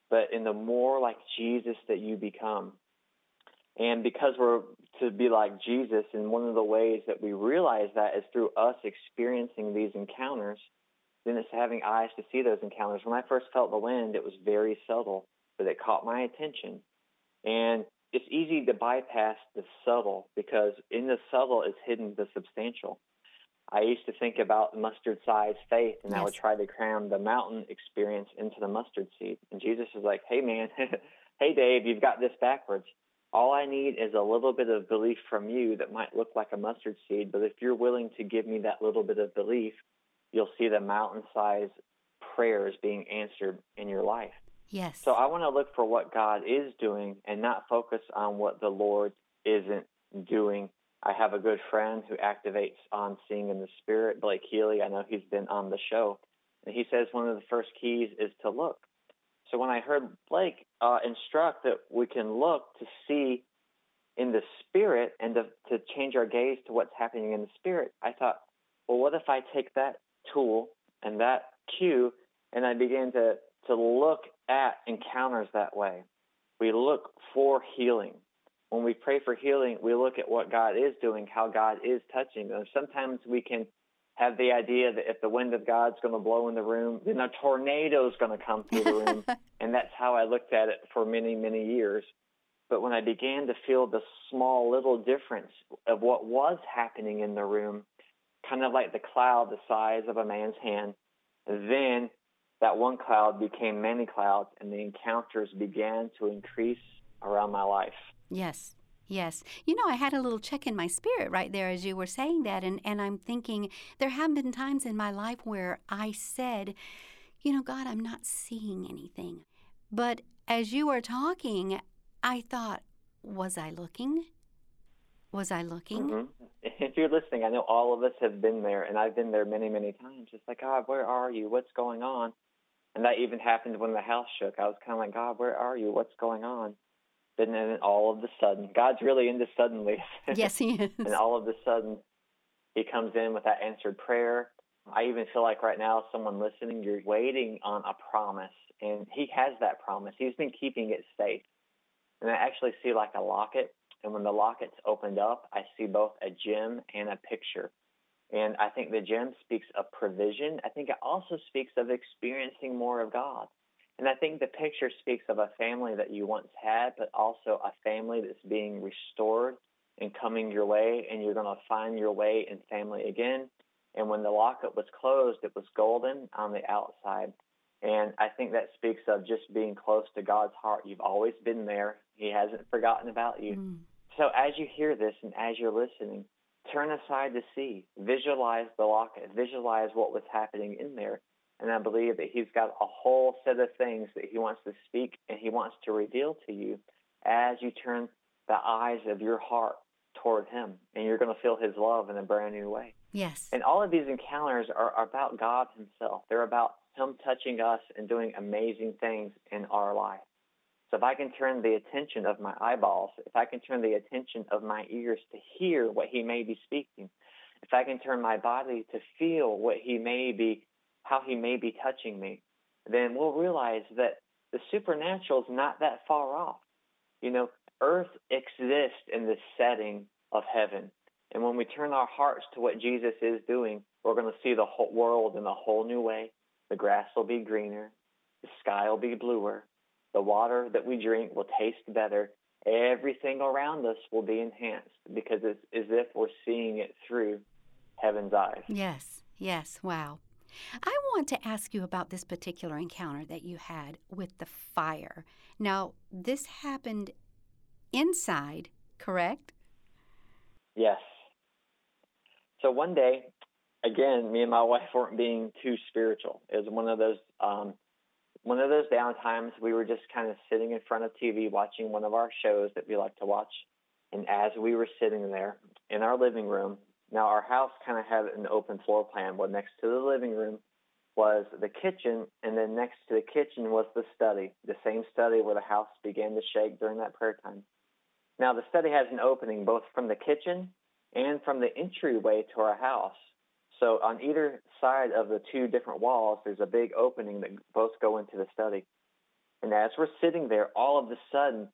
Speaker 3: but in the more like Jesus that you become. And because we're to be like Jesus, and one of the ways that we realize that is through us experiencing these encounters, then it's having eyes to see those encounters. When I first felt the wind, it was very subtle, but it caught my attention. And it's easy to bypass the subtle because in the subtle is hidden the substantial. I used to think about mustard sized faith and yes. I would try to cram the mountain experience into the mustard seed. And Jesus is like, hey, man, hey, Dave, you've got this backwards. All I need is a little bit of belief from you that might look like a mustard seed, but if you're willing to give me that little bit of belief, you'll see the mountain sized prayers being answered in your life.
Speaker 2: Yes.
Speaker 3: So I want to look for what God is doing and not focus on what the Lord isn't doing I have a good friend who activates on seeing in the spirit, Blake Healy. I know he's been on the show. And he says one of the first keys is to look. So when I heard Blake uh, instruct that we can look to see in the spirit and to, to change our gaze to what's happening in the spirit, I thought, well, what if I take that tool and that cue and I begin to, to look at encounters that way? We look for healing when we pray for healing, we look at what God is doing, how God is touching them. Sometimes we can have the idea that if the wind of God's going to blow in the room, then a tornado is going to come through the room. and that's how I looked at it for many, many years. But when I began to feel the small little difference of what was happening in the room, kind of like the cloud the size of a man's hand, then that one cloud became many clouds and the encounters began to increase around my life.
Speaker 2: Yes. Yes. You know, I had a little check in my spirit right there as you were saying that. And, and I'm thinking there have been times in my life where I said, you know, God, I'm not seeing anything. But as you were talking, I thought, was I looking? Was I looking?
Speaker 3: Mm-hmm. If you're listening, I know all of us have been there, and I've been there many, many times. It's like, God, where are you? What's going on? And that even happened when the house shook. I was kind of like, God, where are you? What's going on? And then all of a sudden, God's really into suddenly.
Speaker 2: Yes, He is.
Speaker 3: and all of a sudden, He comes in with that answered prayer. I even feel like right now, someone listening, you're waiting on a promise, and He has that promise. He's been keeping it safe. And I actually see like a locket, and when the locket's opened up, I see both a gem and a picture. And I think the gem speaks of provision. I think it also speaks of experiencing more of God. And I think the picture speaks of a family that you once had, but also a family that's being restored and coming your way, and you're going to find your way in family again. And when the locket was closed, it was golden on the outside. And I think that speaks of just being close to God's heart. You've always been there, He hasn't forgotten about you.
Speaker 2: Mm.
Speaker 3: So as you hear this and as you're listening, turn aside to see, visualize the locket, visualize what was happening in there. And I believe that he's got a whole set of things that he wants to speak and he wants to reveal to you as you turn the eyes of your heart toward him. And you're going to feel his love in a brand new way.
Speaker 2: Yes.
Speaker 3: And all of these encounters are about God himself. They're about him touching us and doing amazing things in our life. So if I can turn the attention of my eyeballs, if I can turn the attention of my ears to hear what he may be speaking, if I can turn my body to feel what he may be, how he may be touching me, then we'll realize that the supernatural is not that far off. You know, earth exists in the setting of heaven. And when we turn our hearts to what Jesus is doing, we're going to see the whole world in a whole new way. The grass will be greener, the sky will be bluer, the water that we drink will taste better. Everything around us will be enhanced because it's as if we're seeing it through heaven's eyes.
Speaker 2: Yes, yes, wow. I want to ask you about this particular encounter that you had with the fire. Now, this happened inside, correct?
Speaker 3: Yes. So one day, again, me and my wife weren't being too spiritual. It was one of those um, one of those down times we were just kind of sitting in front of TV watching one of our shows that we like to watch. And as we were sitting there in our living room, now our house kind of had an open floor plan. Well, next to the living room was the kitchen, and then next to the kitchen was the study, the same study where the house began to shake during that prayer time. Now the study has an opening both from the kitchen and from the entryway to our house. So on either side of the two different walls, there's a big opening that both go into the study. And as we're sitting there, all of a sudden,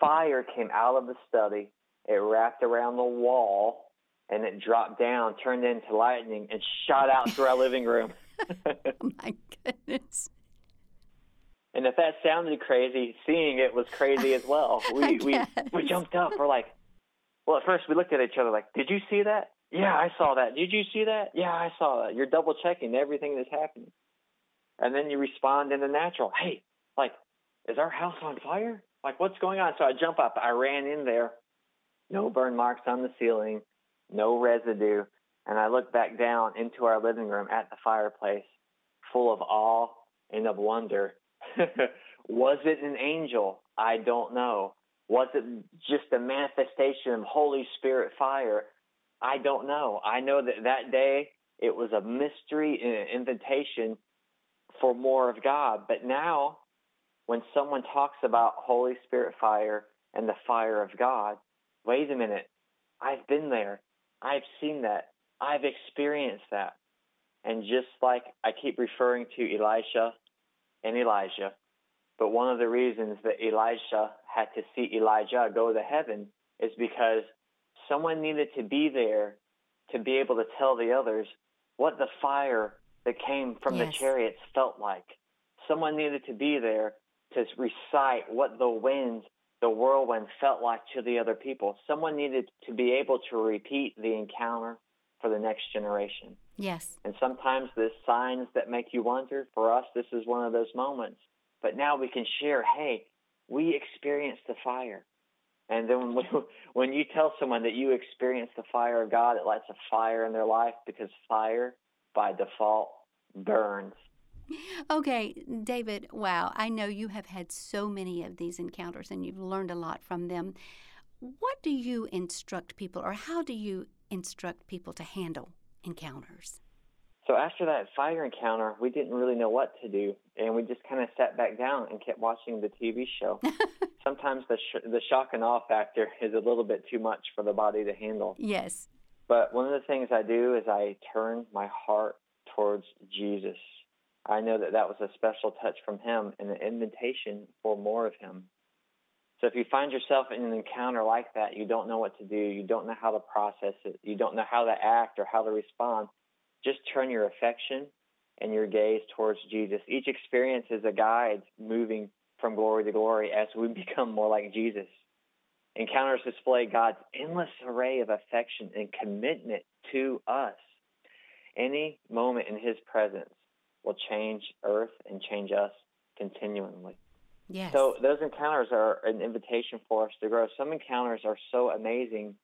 Speaker 3: fire came out of the study. It wrapped around the wall, and it dropped down, turned into lightning, and shot out through our living room.
Speaker 2: oh my goodness.
Speaker 3: And if that sounded crazy, seeing it was crazy as well. We we we jumped up. We're like, well, at first we looked at each other like, "Did you see that?" Yeah, I saw that. Did you see that? Yeah, I saw that. You're double checking everything that's happening. And then you respond in the natural. Hey, like, is our house on fire? Like, what's going on? So I jump up. I ran in there. No burn marks on the ceiling, no residue. And I look back down into our living room at the fireplace, full of awe and of wonder. Was it an angel? I don't know. Was it just a manifestation of Holy Spirit fire? I don't know. I know that that day it was a mystery and an invitation for more of God. But now, when someone talks about Holy Spirit fire and the fire of God, wait a minute. I've been there. I've seen that. I've experienced that. And just like I keep referring to Elisha and Elijah, but one of the reasons that Elisha had to see Elijah go to heaven is because someone needed to be there to be able to tell the others what the fire that came from
Speaker 2: Yes.
Speaker 3: the chariots felt like. Someone needed to be there to recite what the winds the whirlwind felt like to the other people. Someone needed to be able to repeat the encounter for the next generation.
Speaker 2: Yes.
Speaker 3: And sometimes the signs that make you wonder, for us, this is one of those moments. But now we can share, hey, we experienced the fire. And then when, when you tell someone that you experienced the fire of God, it lights a fire in their life because fire, by default, burns.
Speaker 2: Okay, David, wow, I know you have had so many of these encounters and you've learned a lot from them. What do you instruct people, or how do you instruct people to handle encounters?
Speaker 3: So after that fire encounter, we didn't really know what to do, and we just kind of sat back down and kept watching the TV show. Sometimes the sh- the shock and awe factor is a little bit too much for the body to handle.
Speaker 2: Yes.
Speaker 3: But one of the things I do is I turn my heart towards Jesus. I know that that was a special touch from Him and an invitation for more of Him. So if you find yourself in an encounter like that, you don't know what to do, you don't know how to process it, you don't know how to act or how to respond, just turn your affection and your gaze towards Jesus. Each experience is a guide moving from glory to glory as we become more like Jesus. Encounters display God's endless array of affection and commitment to us. Any moment in His presence will change earth and change us continually.
Speaker 2: Yes.
Speaker 3: So those encounters are an invitation for us to grow. Some encounters are so amazing,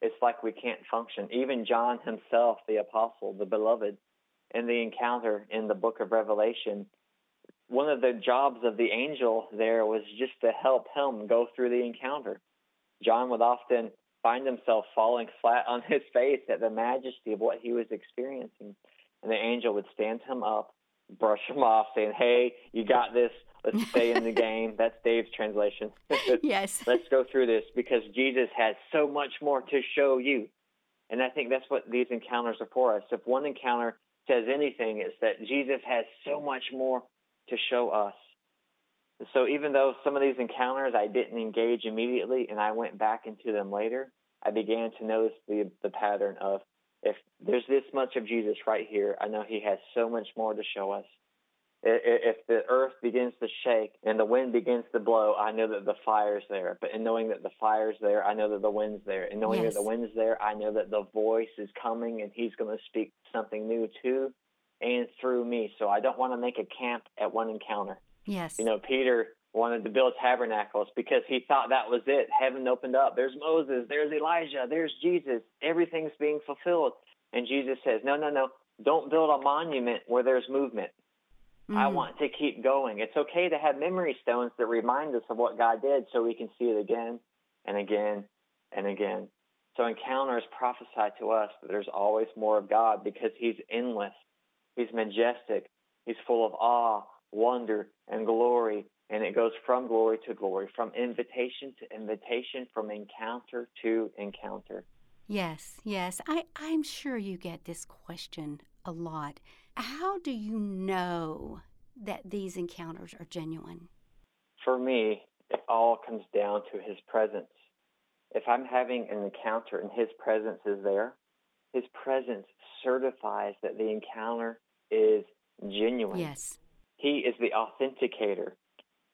Speaker 3: it's like we can't function. Even John himself, the apostle, the beloved, in the encounter in the book of Revelation, one of the jobs of the angel there was just to help him go through the encounter. John would often find himself falling flat on his face at the majesty of what he was experiencing. And the angel would stand him up, brush him off, saying, Hey, you got this. Let's stay in the game. That's Dave's translation.
Speaker 2: yes.
Speaker 3: Let's go through this because Jesus has so much more to show you. And I think that's what these encounters are for us. If one encounter says anything, it's that Jesus has so much more to show us. So even though some of these encounters I didn't engage immediately and I went back into them later, I began to notice the the pattern of if there's this much of Jesus right here, I know he has so much more to show us. If the earth begins to shake and the wind begins to blow, I know that the fire's there. But in knowing that the fire's there, I know that the wind's there. And knowing
Speaker 2: yes.
Speaker 3: that the wind's there, I know that the voice is coming and he's going to speak something new to and through me. So I don't want to make a camp at one encounter.
Speaker 2: Yes.
Speaker 3: You know, Peter wanted to build tabernacles because he thought that was it. Heaven opened up. There's Moses. There's Elijah. There's Jesus. Everything's being fulfilled. And Jesus says, no, no, no. Don't build a monument where there's movement. Mm. I want to keep going. It's okay to have memory stones that remind us of what God did so we can see it again and again and again. So encounters prophesy to us that there's always more of God because he's endless. He's majestic. He's full of awe, wonder, and glory. And it goes from glory to glory, from invitation to invitation, from encounter to encounter.
Speaker 2: Yes, yes. I, I'm sure you get this question a lot. How do you know that these encounters are genuine?
Speaker 3: For me, it all comes down to his presence. If I'm having an encounter and his presence is there, his presence certifies that the encounter is genuine.
Speaker 2: Yes.
Speaker 3: He is the authenticator.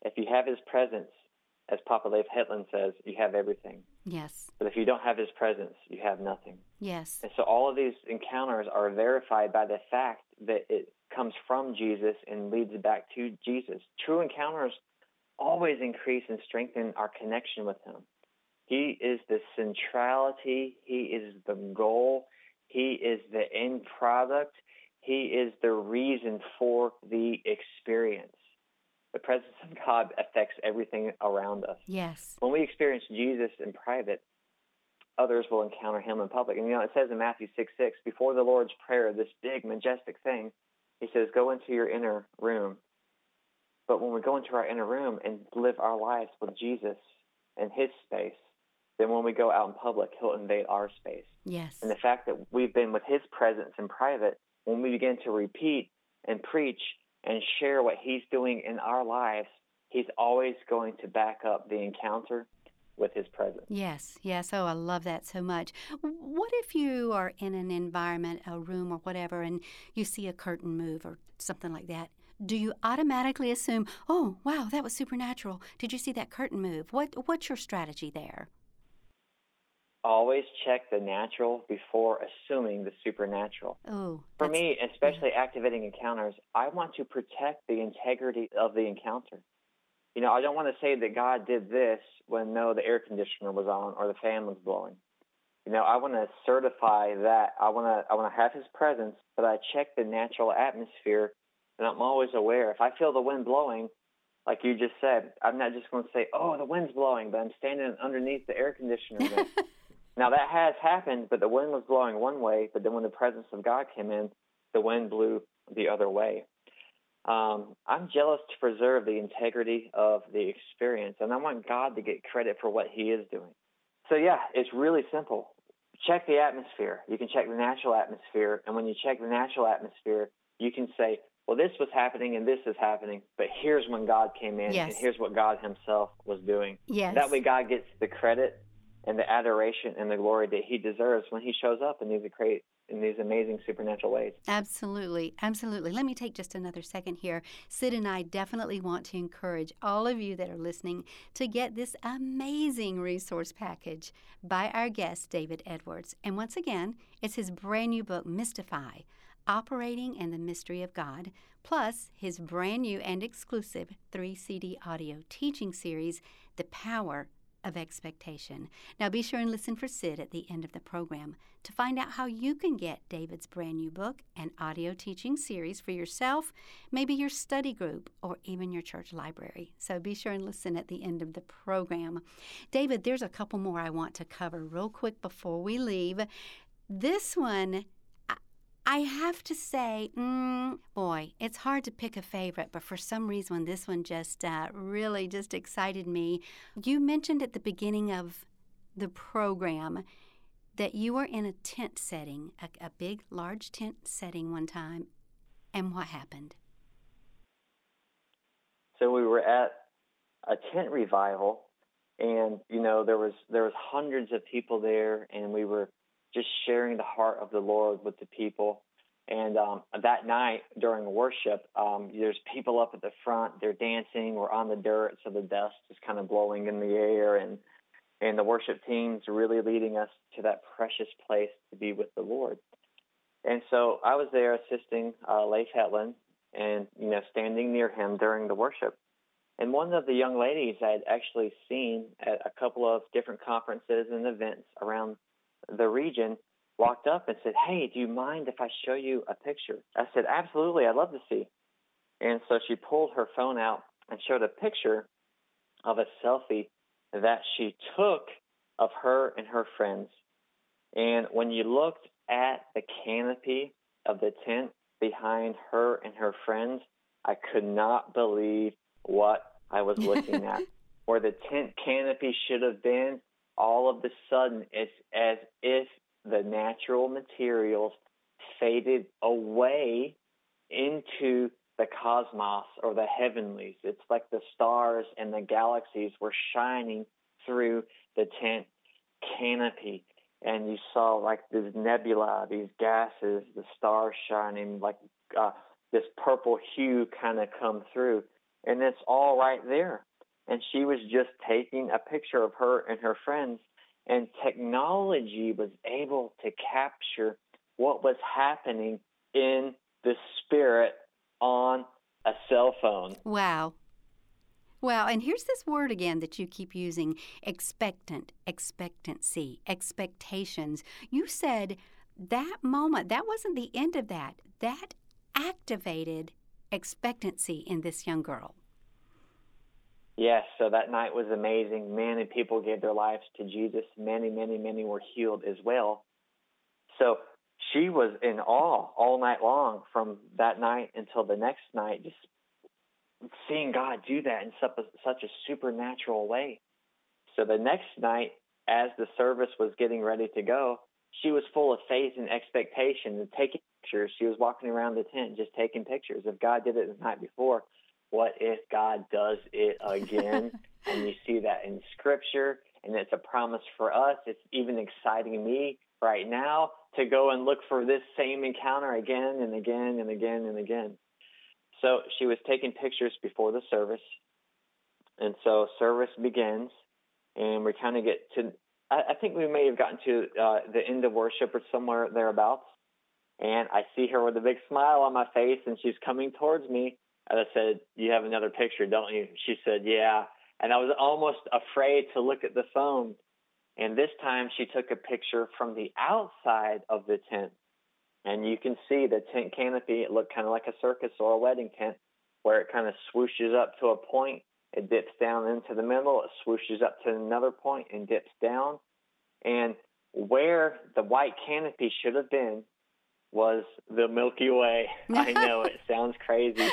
Speaker 3: If you have his presence, as Papa Leif Hetland says, you have everything.
Speaker 2: Yes.
Speaker 3: But if you don't have his presence, you have nothing.
Speaker 2: Yes.
Speaker 3: And so all of these encounters are verified by the fact that it comes from Jesus and leads back to Jesus. True encounters always increase and strengthen our connection with him. He is the centrality, he is the goal, he is the end product, he is the reason for the experience. The presence of God affects everything around us.
Speaker 2: Yes.
Speaker 3: When we experience Jesus in private, others will encounter him in public. And you know, it says in Matthew 6 6, before the Lord's Prayer, this big, majestic thing, he says, Go into your inner room. But when we go into our inner room and live our lives with Jesus in his space, then when we go out in public, he'll invade our space.
Speaker 2: Yes.
Speaker 3: And the fact that we've been with his presence in private, when we begin to repeat and preach and share what he's doing in our lives, he's always going to back up the encounter with his presence.
Speaker 2: Yes, yes. Oh, I love that so much. What if you are in an environment, a room or whatever, and you see a curtain move or something like that? do you automatically assume, "Oh, wow, that was supernatural. Did you see that curtain move?" What what's your strategy there?
Speaker 3: Always check the natural before assuming the supernatural.
Speaker 2: Oh,
Speaker 3: For me, especially yeah. activating encounters, I want to protect the integrity of the encounter. You know, I don't want to say that God did this when no, the air conditioner was on or the fan was blowing. You know, I want to certify that. I want to I want to have His presence, but I check the natural atmosphere, and I'm always aware. If I feel the wind blowing, like you just said, I'm not just going to say, "Oh, the wind's blowing," but I'm standing underneath the air conditioner. now that has happened, but the wind was blowing one way, but then when the presence of God came in, the wind blew the other way. Um, I'm jealous to preserve the integrity of the experience, and I want God to get credit for what He is doing. So, yeah, it's really simple. Check the atmosphere. You can check the natural atmosphere, and when you check the natural atmosphere, you can say, well, this was happening and this is happening, but here's when God came in,
Speaker 2: yes.
Speaker 3: and here's what God Himself was doing.
Speaker 2: Yes.
Speaker 3: That way, God gets the credit and the adoration and the glory that He deserves when He shows up in these great in these amazing supernatural ways.
Speaker 2: Absolutely. Absolutely. Let me take just another second here. Sid and I definitely want to encourage all of you that are listening to get this amazing resource package by our guest, David Edwards. And once again, it's his brand new book, Mystify Operating in the Mystery of God, plus his brand new and exclusive three CD audio teaching series, The Power of expectation. Now be sure and listen for Sid at the end of the program to find out how you can get David's brand new book and audio teaching series for yourself, maybe your study group, or even your church library. So be sure and listen at the end of the program. David, there's a couple more I want to cover real quick before we leave. This one I have to say, mm, boy, it's hard to pick a favorite, but for some reason, this one just uh, really just excited me. You mentioned at the beginning of the program that you were in a tent setting, a, a big, large tent setting one time, and what happened?
Speaker 3: So we were at a tent revival, and you know there was there was hundreds of people there, and we were just sharing the heart of the Lord with the people. And um, that night during worship, um, there's people up at the front. They're dancing. We're on the dirt, so the dust is kind of blowing in the air, and and the worship team's really leading us to that precious place to be with the Lord. And so I was there assisting uh, Leif Hetland, and you know, standing near him during the worship. And one of the young ladies I had actually seen at a couple of different conferences and events around the region walked up and said, Hey, do you mind if I show you a picture? I said, Absolutely, I'd love to see. And so she pulled her phone out and showed a picture of a selfie that she took of her and her friends. And when you looked at the canopy of the tent behind her and her friends, I could not believe what I was looking at. Where the tent canopy should have been, all of a sudden, it's as if the natural materials faded away into the cosmos or the heavenlies. It's like the stars and the galaxies were shining through the tent canopy. And you saw like this nebula, these gases, the stars shining, like uh, this purple hue kind of come through. And it's all right there. And she was just taking a picture of her and her friends and technology was able to capture what was happening in the spirit on a cell phone.
Speaker 2: Wow. Wow, and here's this word again that you keep using expectant, expectancy, expectations. You said that moment, that wasn't the end of that. That activated expectancy in this young girl.
Speaker 3: Yes, so that night was amazing. Many people gave their lives to Jesus. Many, many, many were healed as well. So she was in awe all night long from that night until the next night, just seeing God do that in such a, supernatural way. So the next night, as the service was getting ready to go, she was full of faith and expectation and taking pictures. She was walking around the tent just taking pictures. If God did it the night before, what if God does it again? and you see that in Scripture, and it's a promise for us. It's even exciting me right now to go and look for this same encounter again and again and again and again. So she was taking pictures before the service. And so service begins, and we kind of get to, I, I, think we may have gotten to uh, the end of worship or somewhere thereabouts. And I see her with a big smile on my face, and she's coming towards me. And I said, You have another picture, don't you? She said, Yeah. And I was almost afraid to look at the phone. And this time she took a picture from the outside of the tent. And you can see the tent canopy. It looked kind of like a circus or a wedding tent where it kind of swooshes up to a point. It dips down into the middle. It swooshes up to another point and dips down. And where the white canopy should have been was the Milky Way. I know it sounds crazy.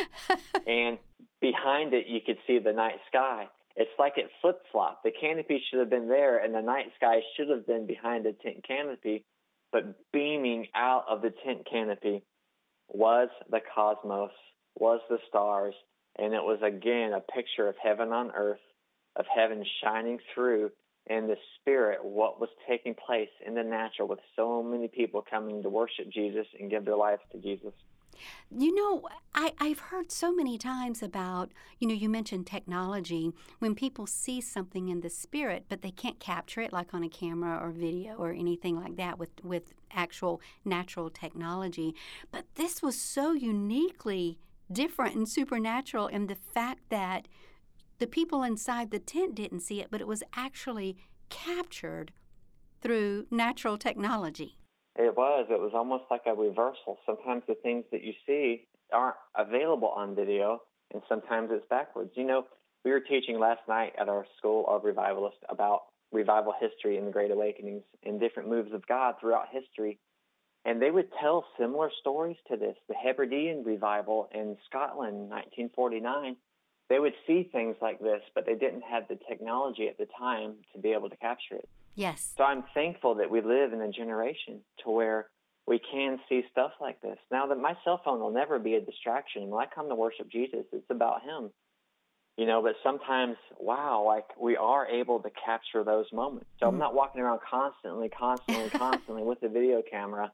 Speaker 3: and behind it, you could see the night sky. It's like it flip flopped. The canopy should have been there, and the night sky should have been behind the tent canopy. But beaming out of the tent canopy was the cosmos, was the stars, and it was again a picture of heaven on earth, of heaven shining through in the spirit what was taking place in the natural with so many people coming to worship Jesus and give their lives to Jesus.
Speaker 2: You know, I, I've heard so many times about, you know, you mentioned technology, when people see something in the spirit, but they can't capture it like on a camera or video or anything like that with, with actual natural technology. But this was so uniquely different and supernatural in the fact that the people inside the tent didn't see it, but it was actually captured through natural technology.
Speaker 3: It was. It was almost like a reversal. Sometimes the things that you see aren't available on video, and sometimes it's backwards. You know, we were teaching last night at our school of revivalists about revival history and the Great Awakenings and different moves of God throughout history. And they would tell similar stories to this. The Hebridean revival in Scotland, 1949, they would see things like this, but they didn't have the technology at the time to be able to capture it.
Speaker 2: Yes.
Speaker 3: So I'm thankful that we live in a generation to where we can see stuff like this. Now that my cell phone will never be a distraction. When I come to worship Jesus, it's about him. You know, but sometimes, wow, like we are able to capture those moments. So mm-hmm. I'm not walking around constantly, constantly, constantly with a video camera,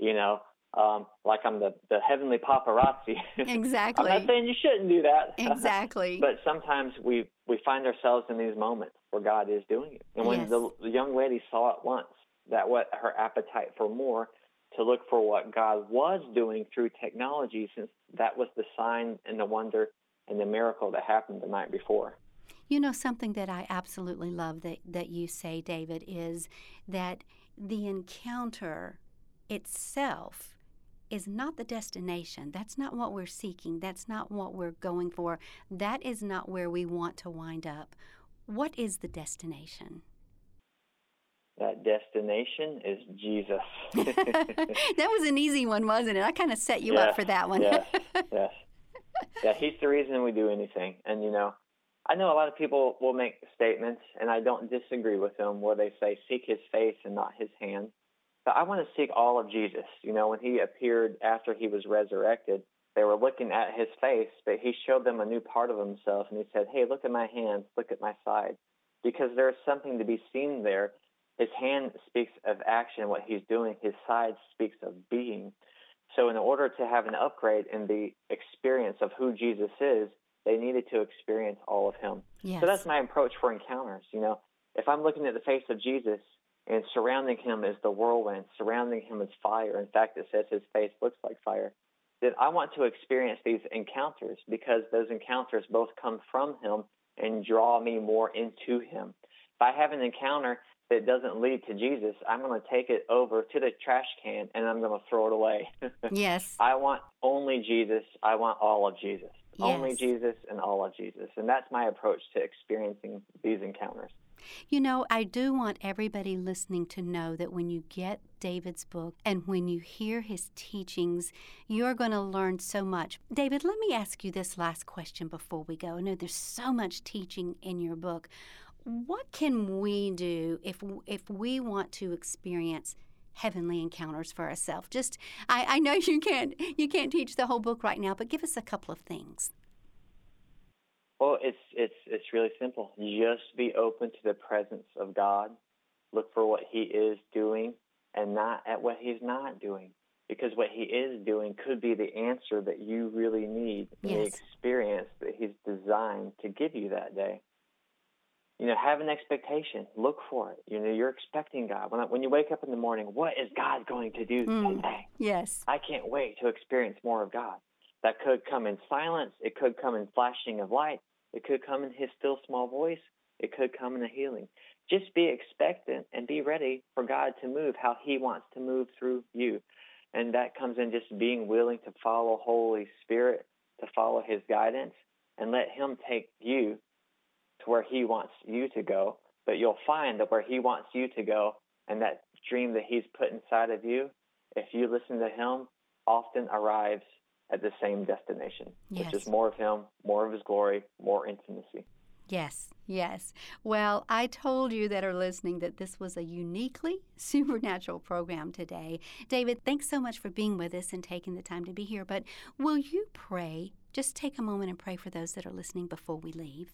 Speaker 3: you know, um, like I'm the, the heavenly paparazzi.
Speaker 2: Exactly.
Speaker 3: I'm not saying you shouldn't do that.
Speaker 2: Exactly.
Speaker 3: but sometimes we, we find ourselves in these moments where God is doing it. And when yes. the, the young lady saw it once, that what her appetite for more to look for what God was doing through technology, since that was the sign and the wonder and the miracle that happened the night before.
Speaker 2: You know, something that I absolutely love that, that you say, David, is that the encounter itself is not the destination. That's not what we're seeking. That's not what we're going for. That is not where we want to wind up. What is the destination?
Speaker 3: That destination is Jesus.
Speaker 2: that was an easy one, wasn't it? I kind of set you yes, up for that one.
Speaker 3: yes, yes. Yeah, he's the reason we do anything. And, you know, I know a lot of people will make statements, and I don't disagree with them, where they say, seek his face and not his hand. But I want to seek all of Jesus. You know, when he appeared after he was resurrected, they were looking at his face, but he showed them a new part of himself. And he said, Hey, look at my hands, look at my side. Because there's something to be seen there. His hand speaks of action, what he's doing. His side speaks of being. So, in order to have an upgrade in the experience of who Jesus is, they needed to experience all of him.
Speaker 2: Yes.
Speaker 3: So that's my approach for encounters. You know, if I'm looking at the face of Jesus, and surrounding him is the whirlwind, surrounding him is fire. In fact, it says his face looks like fire. That I want to experience these encounters because those encounters both come from him and draw me more into him. If I have an encounter that doesn't lead to Jesus, I'm going to take it over to the trash can and I'm going to throw it away.
Speaker 2: yes.
Speaker 3: I want only Jesus. I want all of Jesus. Yes. Only Jesus and all of Jesus. And that's my approach to experiencing these encounters.
Speaker 2: You know, I do want everybody listening to know that when you get David's book and when you hear his teachings, you're going to learn so much. David, let me ask you this last question before we go. I know there's so much teaching in your book. What can we do if if we want to experience heavenly encounters for ourselves? Just I, I know you can't you can't teach the whole book right now, but give us a couple of things.
Speaker 3: Well, it's it's it's really simple. Just be open to the presence of God. Look for what He is doing, and not at what He's not doing. because what he is doing could be the answer that you really need in the experience that he's designed to give you that day. You know, have an expectation. Look for it. You know, you're expecting God. When, when you wake up in the morning, what is God going to do
Speaker 2: Mm.
Speaker 3: today?
Speaker 2: Yes.
Speaker 3: I can't wait to experience more of God. That could come in silence. It could come in flashing of light. It could come in His still small voice. It could come in a healing. Just be expectant and be ready for God to move how He wants to move through you. And that comes in just being willing to follow Holy Spirit, to follow His guidance, and let Him take you to where He wants you to go. But you'll find that where He wants you to go and that dream that He's put inside of you, if you listen to Him, often arrives at the same destination, which is more of Him, more of His glory, more intimacy.
Speaker 2: Yes, yes. Well, I told you that are listening that this was a uniquely supernatural program today. David, thanks so much for being with us and taking the time to be here. But will you pray? Just take a moment and pray for those that are listening before we leave.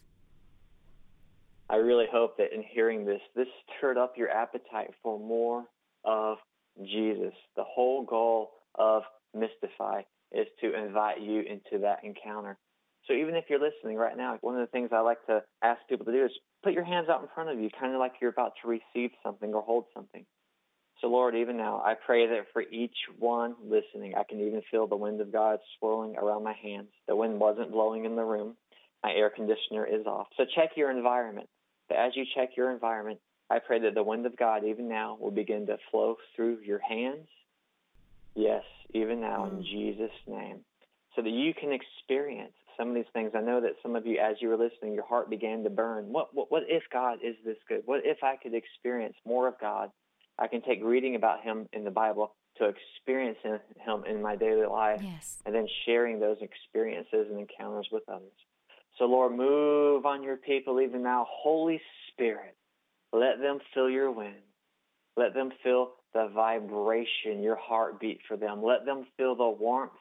Speaker 3: I really hope that in hearing this, this stirred up your appetite for more of Jesus. The whole goal of Mystify is to invite you into that encounter. So even if you're listening right now, one of the things I like to ask people to do is put your hands out in front of you, kind of like you're about to receive something or hold something. So Lord, even now, I pray that for each one listening, I can even feel the wind of God swirling around my hands. The wind wasn't blowing in the room. My air conditioner is off. So check your environment. But as you check your environment, I pray that the wind of God, even now, will begin to flow through your hands. Yes, even now, in
Speaker 2: Mm.
Speaker 3: Jesus' name. So that you can experience some of these things. I know that some of you, as you were listening, your heart began to burn. What, what, what if God is this good? What if I could experience more of God? I can take reading about Him in the Bible to experience Him in my daily life
Speaker 2: Yes.
Speaker 3: and then sharing those experiences and encounters with others. So, Lord, move on your people even now. Holy Spirit, let them feel your wind. Let them feel the vibration, your heartbeat for them. Let them feel the warmth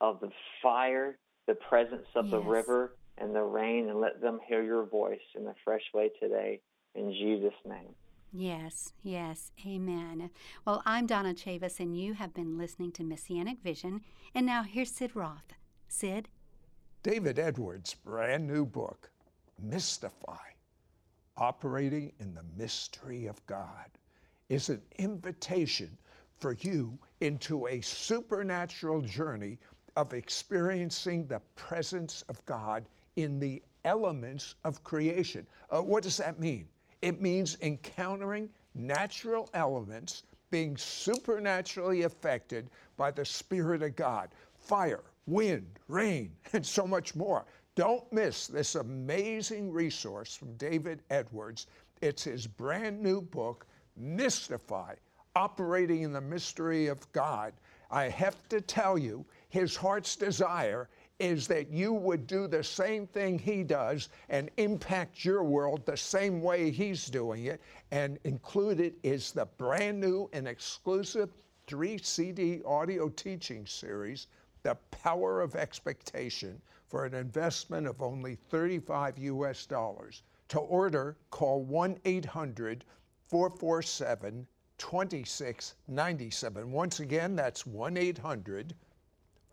Speaker 3: of the fire, the presence of the river and the rain, and let them hear your voice in a fresh way today. In Jesus' name.
Speaker 2: Yes, yes, amen. Well, I'm Donna Chavis, and you have been listening to Messianic Vision. And now here's Sid Roth. Sid?
Speaker 1: David Edwards' brand new book, Mystify Operating in the Mystery of God, is an invitation for you into a supernatural journey of experiencing the presence of God in the elements of creation. Uh, what does that mean? It means encountering natural elements being supernaturally affected by the Spirit of God fire, wind, rain, and so much more. Don't miss this amazing resource from David Edwards. It's his brand new book, Mystify Operating in the Mystery of God. I have to tell you, his heart's desire is that you would do the same thing he does and impact your world the same way he's doing it. And included is the brand new and exclusive three CD audio teaching series, The Power of Expectation, for an investment of only 35 US dollars. To order, call 1 800 447 2697. Once again, that's 1 800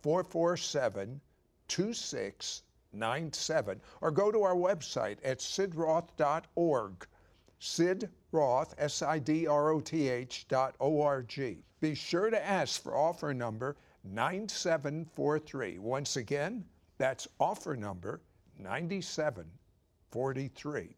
Speaker 1: 447 2697. Or go to our website at sidroth.org. Sid Roth, S I D R O T H dot O R G. Be sure to ask for offer number 9743. Once again, that's offer number 9743.